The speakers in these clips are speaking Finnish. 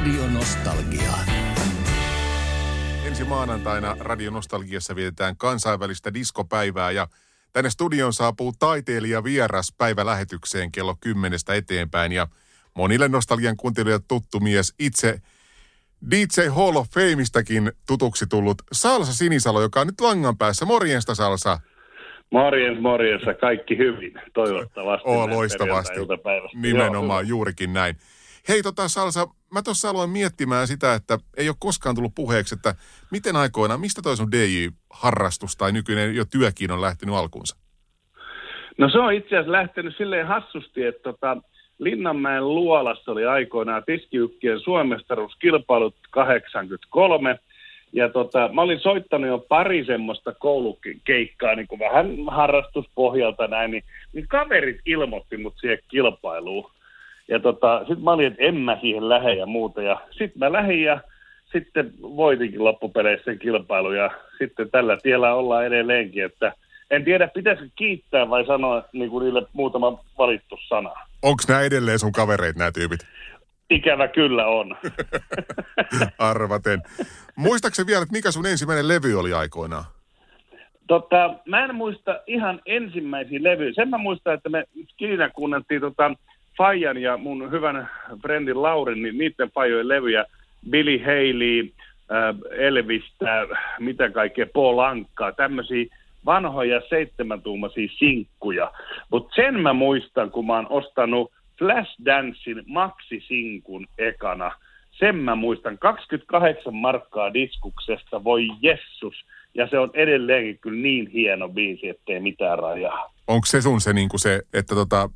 Radio Nostalgia. Ensi maanantaina Radio Nostalgiassa vietetään kansainvälistä diskopäivää ja tänne studion saapuu taiteilija vieras päivälähetykseen kello kymmenestä eteenpäin ja monille nostalgian kuuntelijoille tuttu mies itse DJ Hall of Fameistäkin tutuksi tullut Salsa Sinisalo, joka on nyt langan päässä. Morjesta Salsa. Morjens, morjens, kaikki hyvin, toivottavasti. Oo, loistavasti. Nimenomaan, Joo, juurikin näin. Hei tota Salsa, mä tuossa aloin miettimään sitä, että ei ole koskaan tullut puheeksi, että miten aikoina, mistä toi sun DJ-harrastus tai nykyinen jo työkin on lähtenyt alkuunsa? No se on itse asiassa lähtenyt silleen hassusti, että tota, Linnanmäen luolassa oli aikoinaan tiskiykkien suomestaruuskilpailut 83. Ja tota, mä olin soittanut jo pari semmoista koulukeikkaa niin kuin vähän harrastuspohjalta näin, niin, niin kaverit ilmoitti mut siihen kilpailuun. Ja tota, sitten mä olin, että en mä siihen lähde ja muuta. Ja sitten mä lähdin ja sitten voitinkin loppupeleissä sen kilpailu. Ja sitten tällä tiellä ollaan edelleenkin, että en tiedä, pitäisikö kiittää vai sanoa niin kuin niille muutama valittu sana. Onko nämä edelleen sun kavereit, nämä tyypit? Ikävä kyllä on. Arvaten. Muistaakseni vielä, että mikä sun ensimmäinen levy oli aikoinaan? Tota, mä en muista ihan ensimmäisiä levyjä. Sen mä muistan, että me Kiina kuunneltiin tota, Fajan ja mun hyvän friendin Laurin, niin niiden Fajojen levyjä, Billy Haley, äh, Elvistä, mitä kaikkea, Paul Ankkaa, tämmöisiä vanhoja seitsemäntuumaisia sinkkuja. Mutta sen mä muistan, kun mä oon ostanut Flashdance Maxi-sinkun ekana. Sen mä muistan, 28 markkaa diskuksesta, voi jessus. Ja se on edelleenkin kyllä niin hieno biisi, ettei mitään rajaa. Onko se sun se, niin se että tota,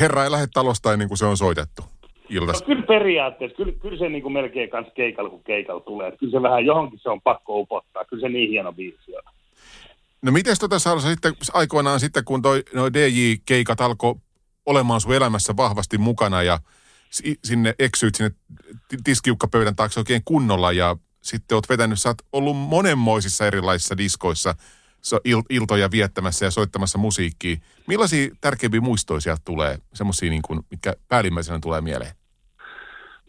herra ei lähde talosta ennen kuin se on soitettu? Iltas. No, kyllä periaatteessa, kyllä, kyllä se niin kuin melkein kans keikalla, kun keikalla tulee. Kyllä se vähän johonkin se on pakko upottaa. Kyllä se niin hieno biisi on. No miten tota Salsa sitten aikoinaan sitten, kun toi, noi DJ-keikat alkoi olemaan sun elämässä vahvasti mukana ja sinne eksyit sinne tiskiukkapöydän taakse oikein kunnolla ja sitten oot vetänyt, sä oot ollut monenmoisissa erilaisissa diskoissa il- iltoja viettämässä ja soittamassa musiikkia. Millaisia tärkeimpiä muistoisia tulee, semmoisia niin kuin, mitkä päällimmäisenä tulee mieleen?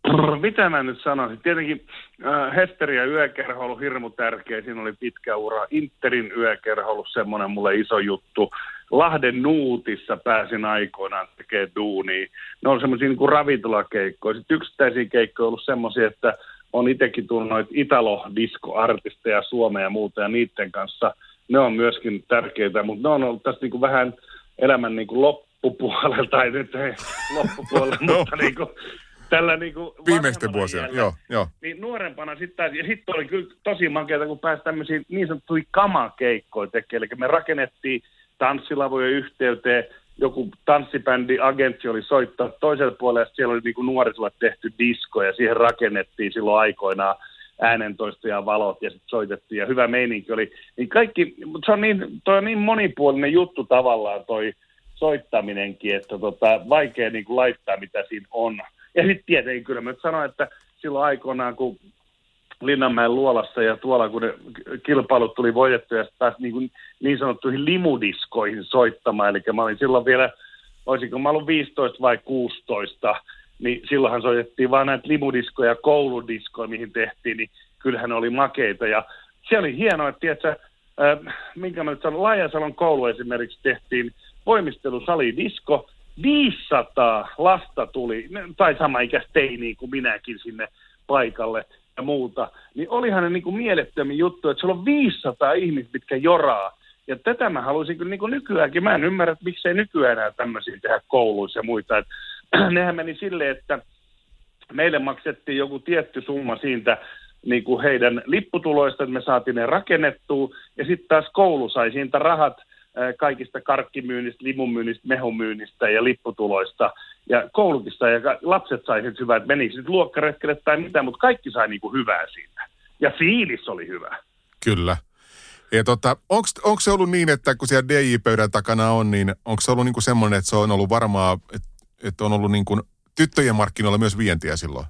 Brr, mitä mä nyt sanoisin? Tietenkin äh, Hesteri ja yökerho on ollut hirmu tärkeä. Siinä oli pitkä ura. Interin yökerho on ollut semmoinen mulle iso juttu. Lahden Nuutissa pääsin aikoinaan tekemään duunia. Ne on semmoisia niin ravintolakeikkoja. Sitten yksittäisiä keikkoja on ollut semmoisia, että on itsekin tullut noita Italo-disko-artisteja Suomeen ja muuta, ja niiden kanssa ne on myöskin tärkeitä, mutta ne on ollut tässä niin kuin vähän elämän niin kuin loppupuolella, tai nyt ei loppupuolella, no. mutta niin kuin, tällä niin kuin Viimeisten vuosien, joo, joo. Niin nuorempana sitten, ja sitten oli kyllä tosi makeata, kun pääsi tämmöisiin niin sanottuihin kamakeikkoihin tekemään. Eli me rakennettiin tanssilavojen yhteyteen, joku tanssibändi agentsi oli soittaa toiselle puolelle, ja siellä oli niin kuin nuorisolle tehty disko, ja siihen rakennettiin silloin aikoinaan äänentoisto ja valot, ja sitten soitettiin, ja hyvä meininki oli. Niin kaikki, mutta se on niin, toi on niin monipuolinen juttu tavallaan toi soittaminenkin, että tota, vaikea niin kuin laittaa, mitä siinä on. Ja sitten tietenkin kyllä mä sanoin, että silloin aikoinaan, kun Linnanmäen luolassa ja tuolla, kun ne kilpailut tuli voitettu ja pääsi niin, kuin niin sanottuihin limudiskoihin soittamaan. Eli mä olin silloin vielä, olisinko mä ollut 15 vai 16, niin silloinhan soitettiin vaan näitä limudiskoja, kouludiskoja, mihin tehtiin, niin kyllähän ne oli makeita. Ja se oli hienoa, että tiedätkö, äh, minkä mä nyt sanon, Laajasalon koulu esimerkiksi tehtiin voimistelusali disko, 500 lasta tuli, tai sama ikäistä teiniä kuin minäkin sinne paikalle ja muuta, niin olihan ne niin kuin mielettömin juttu, että siellä on 500 ihmistä, mitkä joraa. Ja tätä mä haluaisin kyllä niin kuin nykyäänkin. Mä en ymmärrä, että miksei nykyään enää tämmöisiä tehdä kouluissa ja muita. Et, nehän meni silleen, että meille maksettiin joku tietty summa siitä niin kuin heidän lipputuloista, että me saatiin ne rakennettua. Ja sitten taas koulu sai siitä rahat – kaikista karkkimyynnistä, limunmyynnistä, mehumyynnistä ja lipputuloista. Ja koulutista ja lapset sai sitten hyvää, että menikö sitten luokkaretkelle tai mitä, mutta kaikki sai niinku hyvää siitä. Ja fiilis oli hyvä. Kyllä. Ja tota, onko se ollut niin, että kun siellä DJ-pöydän takana on, niin onko se ollut niinku semmoinen, että se on ollut varmaa, että, on ollut niinku tyttöjen markkinoilla myös vientiä silloin?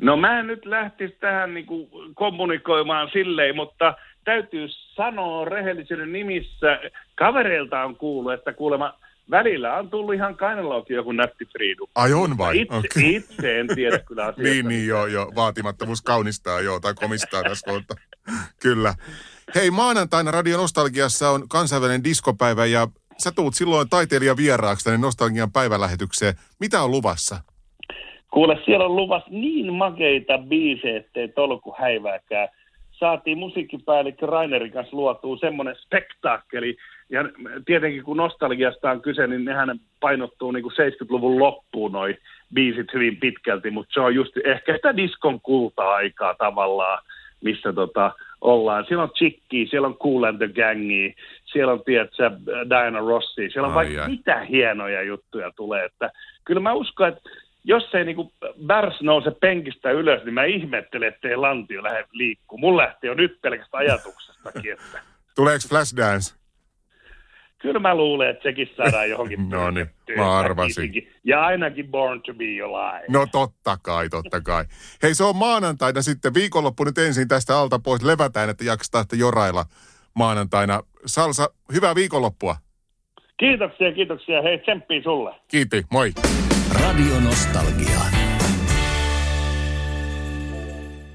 No mä en nyt lähtisi tähän niinku kommunikoimaan silleen, mutta täytyy sanoa rehellisyyden nimissä, kavereilta on kuullut, että kuulemma välillä on tullut ihan kainalaukin joku nätti friidu. Ai on vai? Itse, Okei. itse en tiedä kyllä asiasta. Niin, niin, joo, joo. Vaatimattomuus kaunistaa, joo, tai komistaa tässä kohta. Kyllä. Hei, maanantaina Radio Nostalgiassa on kansainvälinen diskopäivä ja sä tuut silloin taiteilija vieraaksi tänne Nostalgian päivälähetykseen. Mitä on luvassa? Kuule, siellä on luvassa niin makeita biisejä, ettei tolku häivääkään. Saatiin musiikkipäällikkö Rainerin kanssa luotua semmoinen spektaakkeli. Ja tietenkin kun nostalgiasta on kyse, niin nehän painottuu niin kuin 70-luvun loppuun noi biisit hyvin pitkälti, mutta se on just ehkä sitä diskon kulta-aikaa tavallaan, missä tota, ollaan. Siellä on Chicki, siellä on Cool and the Gangi, siellä on, tiedätkö, Diana Rossi, siellä on Ai vaikka ai. mitä hienoja juttuja tulee. Että kyllä mä uskon, että jos ei niinku Bärs nouse penkistä ylös, niin mä ihmettelen, ettei lantio lähde liikkuu. Mun lähtee jo nyt pelkästä ajatuksestakin, että Tuleeko Flashdance? Kyllä mä luulen, että sekin saadaan johonkin No niin, mä arvasin. Ja ainakin Born to be Alive. No totta kai, totta kai. Hei, se on maanantaina sitten. Viikonloppu nyt ensin tästä alta pois. Levätään, että jaksetaan sitten jorailla maanantaina. Salsa, hyvää viikonloppua. Kiitoksia, kiitoksia. Hei, tsemppiä sulle. Kiitti, moi. Radio Nostalgia.